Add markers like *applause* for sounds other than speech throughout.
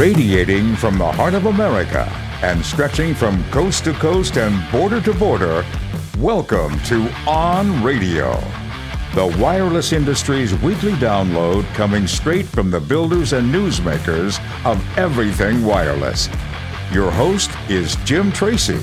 Radiating from the heart of America and stretching from coast to coast and border to border, welcome to On Radio, the wireless industry's weekly download coming straight from the builders and newsmakers of everything wireless. Your host is Jim Tracy,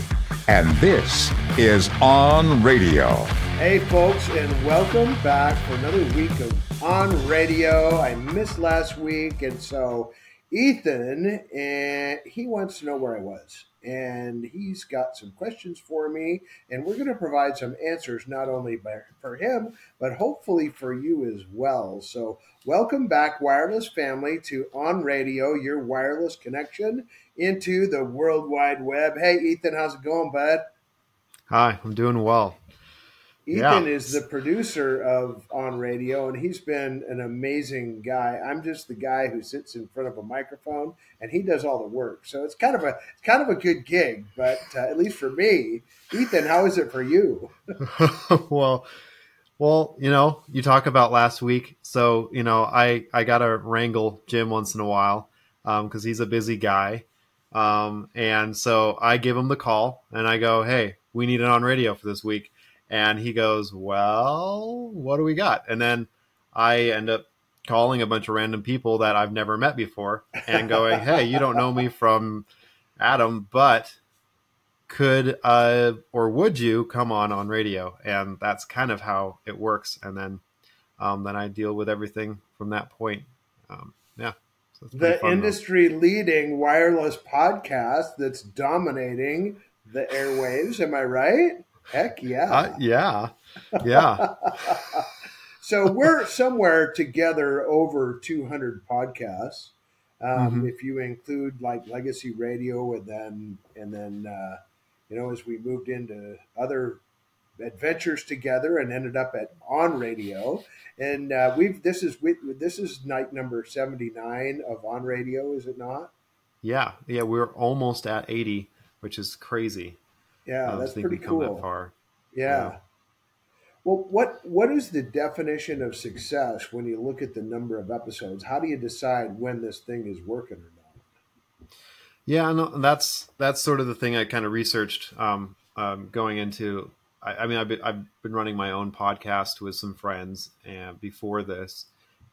and this is On Radio. Hey, folks, and welcome back for another week of On Radio. I missed last week, and so Ethan, and he wants to know where I was, and he's got some questions for me, and we're going to provide some answers not only by, for him but hopefully for you as well. So, welcome back, wireless family, to On Radio, your wireless connection into the World Wide Web. Hey, Ethan, how's it going, bud? Hi, I'm doing well. Ethan yeah. is the producer of On Radio, and he's been an amazing guy. I'm just the guy who sits in front of a microphone, and he does all the work. So it's kind of a it's kind of a good gig, but uh, at least for me, Ethan, how is it for you? *laughs* *laughs* well, well, you know, you talk about last week, so you know, I I gotta wrangle Jim once in a while because um, he's a busy guy, um, and so I give him the call, and I go, "Hey, we need it on radio for this week." And he goes, Well, what do we got? And then I end up calling a bunch of random people that I've never met before and going, Hey, you don't know me from Adam, but could uh, or would you come on on radio? And that's kind of how it works. And then um, then I deal with everything from that point. Um, yeah. So the industry though. leading wireless podcast that's dominating the airwaves. Am I right? Heck yeah. Uh, yeah. Yeah. *laughs* so we're somewhere together over 200 podcasts. Um, mm-hmm. If you include like legacy radio and then, and then, uh, you know, as we moved into other adventures together and ended up at on radio and uh, we've this is this is night number 79 of on radio is it not yeah yeah we're almost at 80 which is crazy yeah, that's pretty cool. That far. Yeah. yeah. Well, what what is the definition of success when you look at the number of episodes? How do you decide when this thing is working or not? Yeah, no, that's that's sort of the thing I kind of researched um, um, going into. I, I, mean, I've been, I've been running my own podcast with some friends and before this,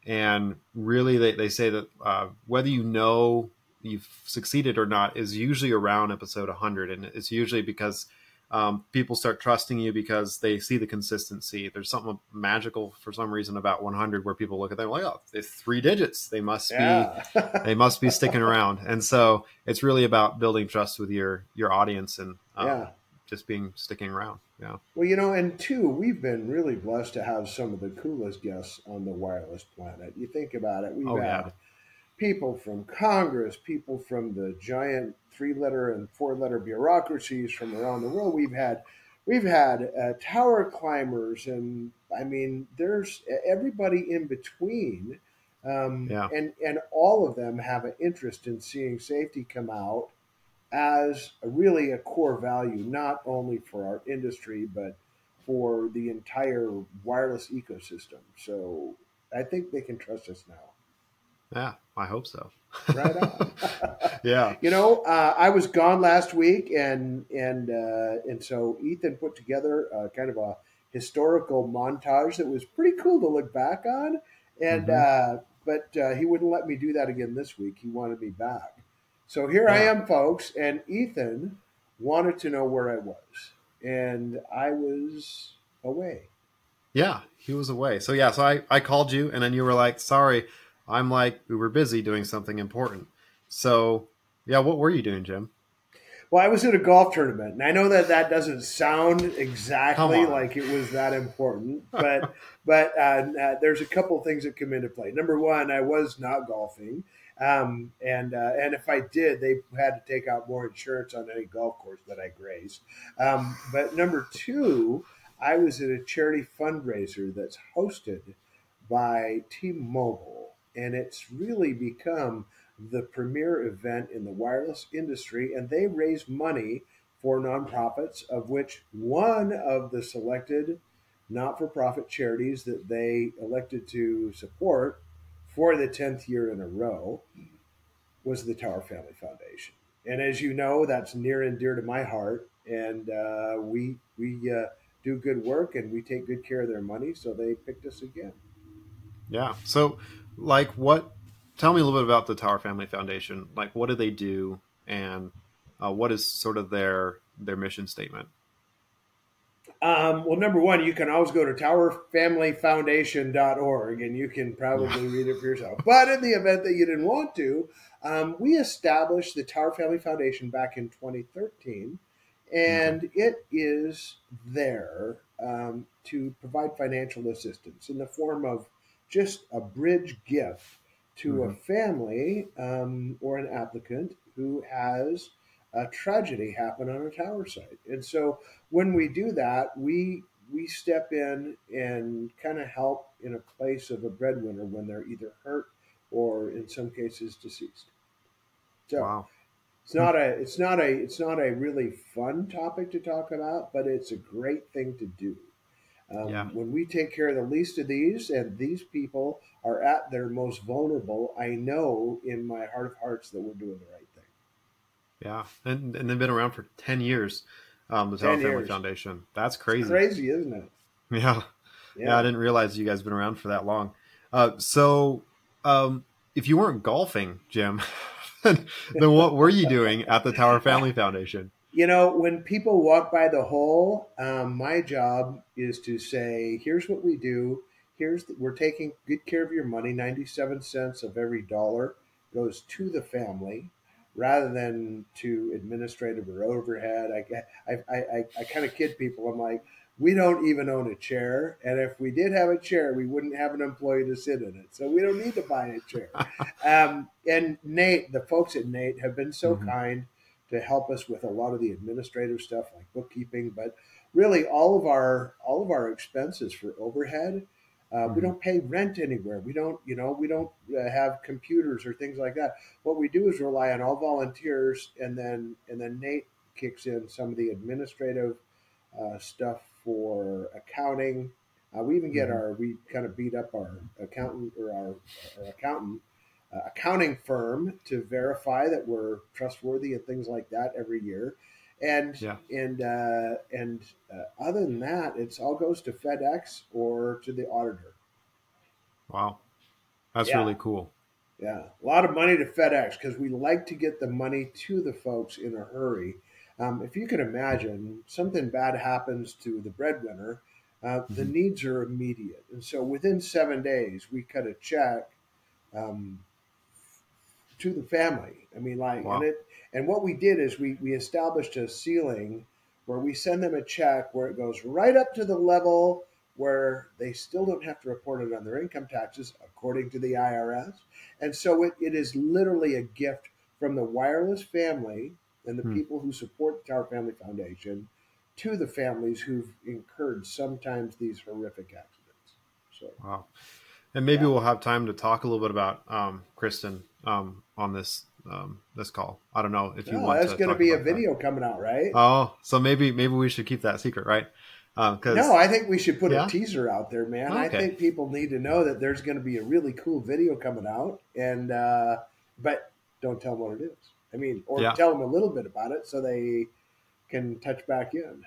and really they, they say that uh, whether you know you've succeeded or not is usually around episode 100 and it's usually because um, people start trusting you because they see the consistency. There's something magical for some reason about 100 where people look at them like oh it's three digits. They must yeah. be they must be sticking around. And so it's really about building trust with your your audience and um, yeah. just being sticking around. Yeah. Well you know and two we've been really blessed to have some of the coolest guests on the wireless planet. You think about it we've oh, had yeah people from Congress, people from the giant three-letter and four-letter bureaucracies from around the world. We've had we've had uh, tower climbers, and I mean, there's everybody in between, um, yeah. and and all of them have an interest in seeing safety come out as a, really a core value, not only for our industry but for the entire wireless ecosystem. So I think they can trust us now. Yeah, I hope so. right on. *laughs* *laughs* yeah. You know, uh, I was gone last week, and and uh, and so Ethan put together uh, kind of a historical montage that was pretty cool to look back on, and mm-hmm. Uh, but uh, he wouldn't let me do that again this week. He wanted me back. So here yeah. I am, folks, and Ethan wanted to know where I was, and I was away. Yeah, he was away. So yeah, so I I called you, and then you were like, "Sorry." I'm like, we were busy doing something important. So, yeah, what were you doing, Jim? Well, I was at a golf tournament, and I know that that doesn't sound exactly like it was that important, *laughs* but but uh, uh, there's a couple things that come into play. Number one, I was not golfing, um, and uh, and if I did, they had to take out more insurance on any golf course that I grazed. Um, but number two, I was at a charity fundraiser that's hosted by T-Mobile and it's really become the premier event in the wireless industry. And they raise money for nonprofits, of which one of the selected not for profit charities that they elected to support for the 10th year in a row was the Tower Family Foundation. And as you know, that's near and dear to my heart. And uh, we we uh, do good work and we take good care of their money, so they picked us again. Yeah. So, like, what? Tell me a little bit about the Tower Family Foundation. Like, what do they do, and uh, what is sort of their their mission statement? Um, well, number one, you can always go to towerfamilyfoundation.org and you can probably read it for yourself. But in the event that you didn't want to, um, we established the Tower Family Foundation back in 2013, and okay. it is there um, to provide financial assistance in the form of just a bridge gift to mm-hmm. a family um, or an applicant who has a tragedy happen on a tower site. And so when we do that, we we step in and kind of help in a place of a breadwinner when they're either hurt or in some cases deceased. So wow. it's not a it's not a it's not a really fun topic to talk about, but it's a great thing to do. Um, yeah. When we take care of the least of these, and these people are at their most vulnerable, I know in my heart of hearts that we're doing the right thing. Yeah, and, and they've been around for ten years. Um, the Tower Family. Foundation. That's crazy. It's crazy, isn't it? *laughs* Yeah. yeah. yeah. I didn't realize you guys been around for that long. Uh, so, um, if you weren't golfing, Jim, *laughs* then what were you doing at the Tower Family Foundation? You know, when people walk by the hole, um, my job is to say, "Here's what we do. Here's the, we're taking good care of your money. Ninety-seven cents of every dollar goes to the family." rather than to administrative or overhead. I, I, I, I kind of kid people. I'm like, we don't even own a chair. And if we did have a chair, we wouldn't have an employee to sit in it. So we don't need to buy a chair. *laughs* um, and Nate, the folks at Nate have been so mm-hmm. kind to help us with a lot of the administrative stuff like bookkeeping, but really all of our all of our expenses for overhead uh, mm-hmm. We don't pay rent anywhere. We don't, you know, we don't uh, have computers or things like that. What we do is rely on all volunteers, and then and then Nate kicks in some of the administrative uh, stuff for accounting. Uh, we even get mm-hmm. our we kind of beat up our accountant or our, our accountant accounting firm to verify that we're trustworthy and things like that every year. And yeah. and uh, and uh, other than that, it's all goes to FedEx or to the auditor. Wow, that's yeah. really cool. Yeah, a lot of money to FedEx because we like to get the money to the folks in a hurry. Um, if you can imagine, something bad happens to the breadwinner, uh, mm-hmm. the needs are immediate, and so within seven days, we cut a check um, to the family. I mean, like, wow. and it and what we did is we, we established a ceiling where we send them a check where it goes right up to the level where they still don't have to report it on their income taxes, according to the IRS. And so it, it is literally a gift from the wireless family and the hmm. people who support the Tower Family Foundation to the families who've incurred sometimes these horrific accidents. So, wow. And maybe yeah. we'll have time to talk a little bit about um, Kristen um, on this um, this call. I don't know if you no, want. That's going to be a video that. coming out, right? Oh, so maybe maybe we should keep that secret, right? Um, no, I think we should put yeah? a teaser out there, man. Okay. I think people need to know that there's going to be a really cool video coming out, and uh, but don't tell them what it is. I mean, or yeah. tell them a little bit about it so they can touch back in.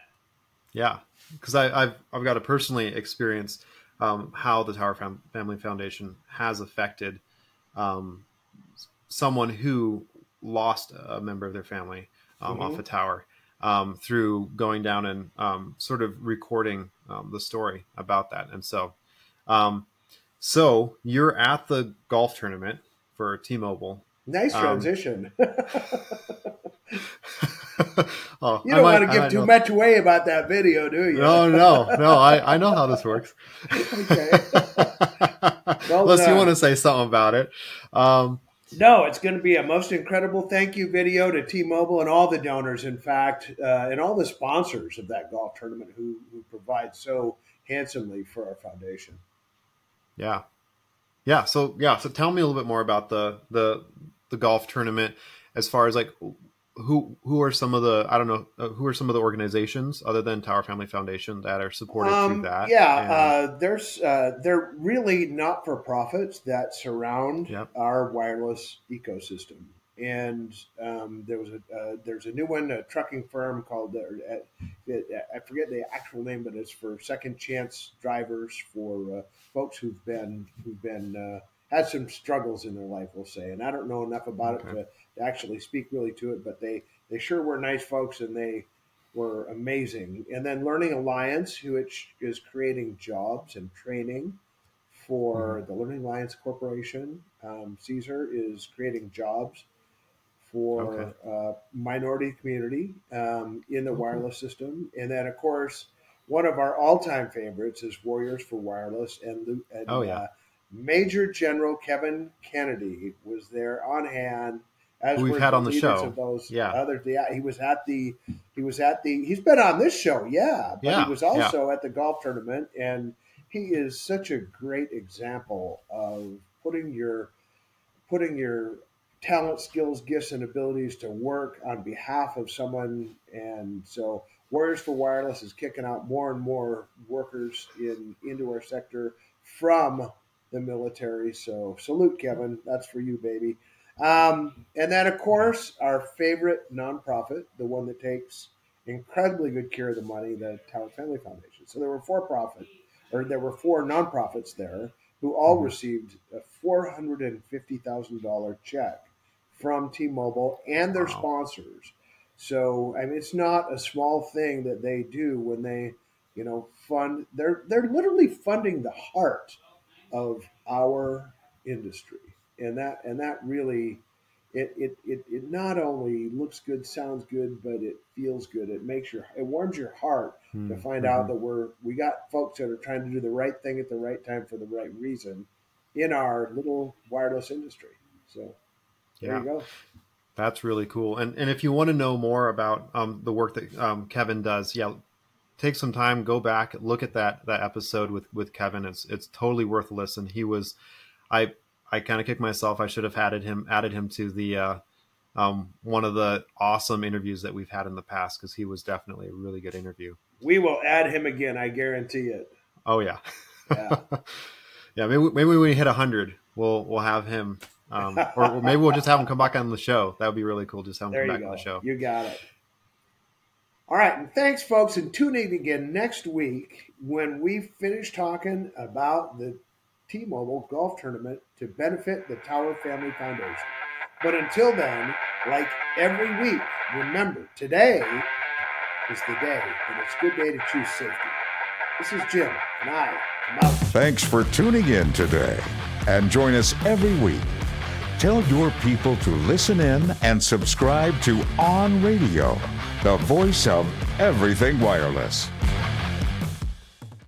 Yeah, because I've I've got to personally experience um, how the Tower Fam- Family Foundation has affected um, someone who lost a member of their family um, mm-hmm. off a tower um, through going down and um, sort of recording um, the story about that. And so, um, so you're at the golf tournament for T-Mobile. Nice um, transition. *laughs* *laughs* oh, you don't might, want to give too much away about that video, do you? No, no, no. I, I know how this works. *laughs* okay. well Unless done. you want to say something about it. Um, no, it's going to be a most incredible thank you video to T-Mobile and all the donors, in fact, uh, and all the sponsors of that golf tournament who, who provide so handsomely for our foundation. Yeah, yeah. So yeah, so tell me a little bit more about the the the golf tournament as far as like who who are some of the I don't know uh, who are some of the organizations other than Tower Family Foundation that are supported um, through that? Yeah, and... uh, there's uh, they're really not for profits that surround yep. our wireless ecosystem, and um, there was a uh, there's a new one, a trucking firm called uh, uh, I forget the actual name, but it's for second chance drivers for uh, folks who've been who've been uh, had some struggles in their life, we'll say. And I don't know enough about okay. it to, actually speak really to it, but they they sure were nice folks, and they were amazing. And then Learning Alliance, which is creating jobs and training for mm-hmm. the Learning Alliance Corporation. Um, Caesar is creating jobs for okay. uh, minority community um, in the wireless system. And then, of course, one of our all-time favorites is Warriors for Wireless, and, and oh yeah, uh, Major General Kevin Kennedy was there on hand. As we've had on the show. Those yeah, other yeah, he was at the he was at the he's been on this show, yeah, but yeah, he was also yeah. at the golf tournament, and he is such a great example of putting your putting your talent, skills, gifts, and abilities to work on behalf of someone. And so, Warriors for Wireless is kicking out more and more workers in into our sector from the military. So, salute, Kevin. That's for you, baby. Um, and then, of course, our favorite nonprofit, the one that takes incredibly good care of the money, the Tower Family Foundation. So there were for profit, or there were four nonprofits there who all mm-hmm. received a four hundred and fifty thousand dollar check from T-Mobile and their wow. sponsors. So I mean, it's not a small thing that they do when they, you know, fund. They're they're literally funding the heart of our industry, and that and that really, it it it, it not only looks good, sounds good, but it feels good. It makes your it warms your heart mm-hmm. to hmm. find out mm-hmm. that we're we got folks that are trying to do the right thing at the right time for the right reason in our little wireless industry. So. There yeah. you go. That's really cool. And and if you want to know more about um, the work that um, Kevin does, yeah, take some time, go back, look at that that episode with with Kevin. It's it's totally worth a listen. He was, I I kind of kicked myself. I should have added him added him to the uh, um, one of the awesome interviews that we've had in the past because he was definitely a really good interview. We will add him again. I guarantee it. Oh yeah, yeah, *laughs* yeah. Maybe maybe when we hit hundred, we'll we'll have him um, or, *laughs* maybe we'll just have him come back on the show. That would be really cool. Just have him there come back go. on the show. You got it. All right, and thanks, folks, and tune in again next week when we finish talking about the T-Mobile golf tournament to benefit the Tower Family Foundation. But until then, like every week, remember today is the day, and it's a good day to choose safety. This is Jim, and I am out. Thanks for tuning in today, and join us every week Tell your people to listen in and subscribe to On Radio, the voice of everything wireless.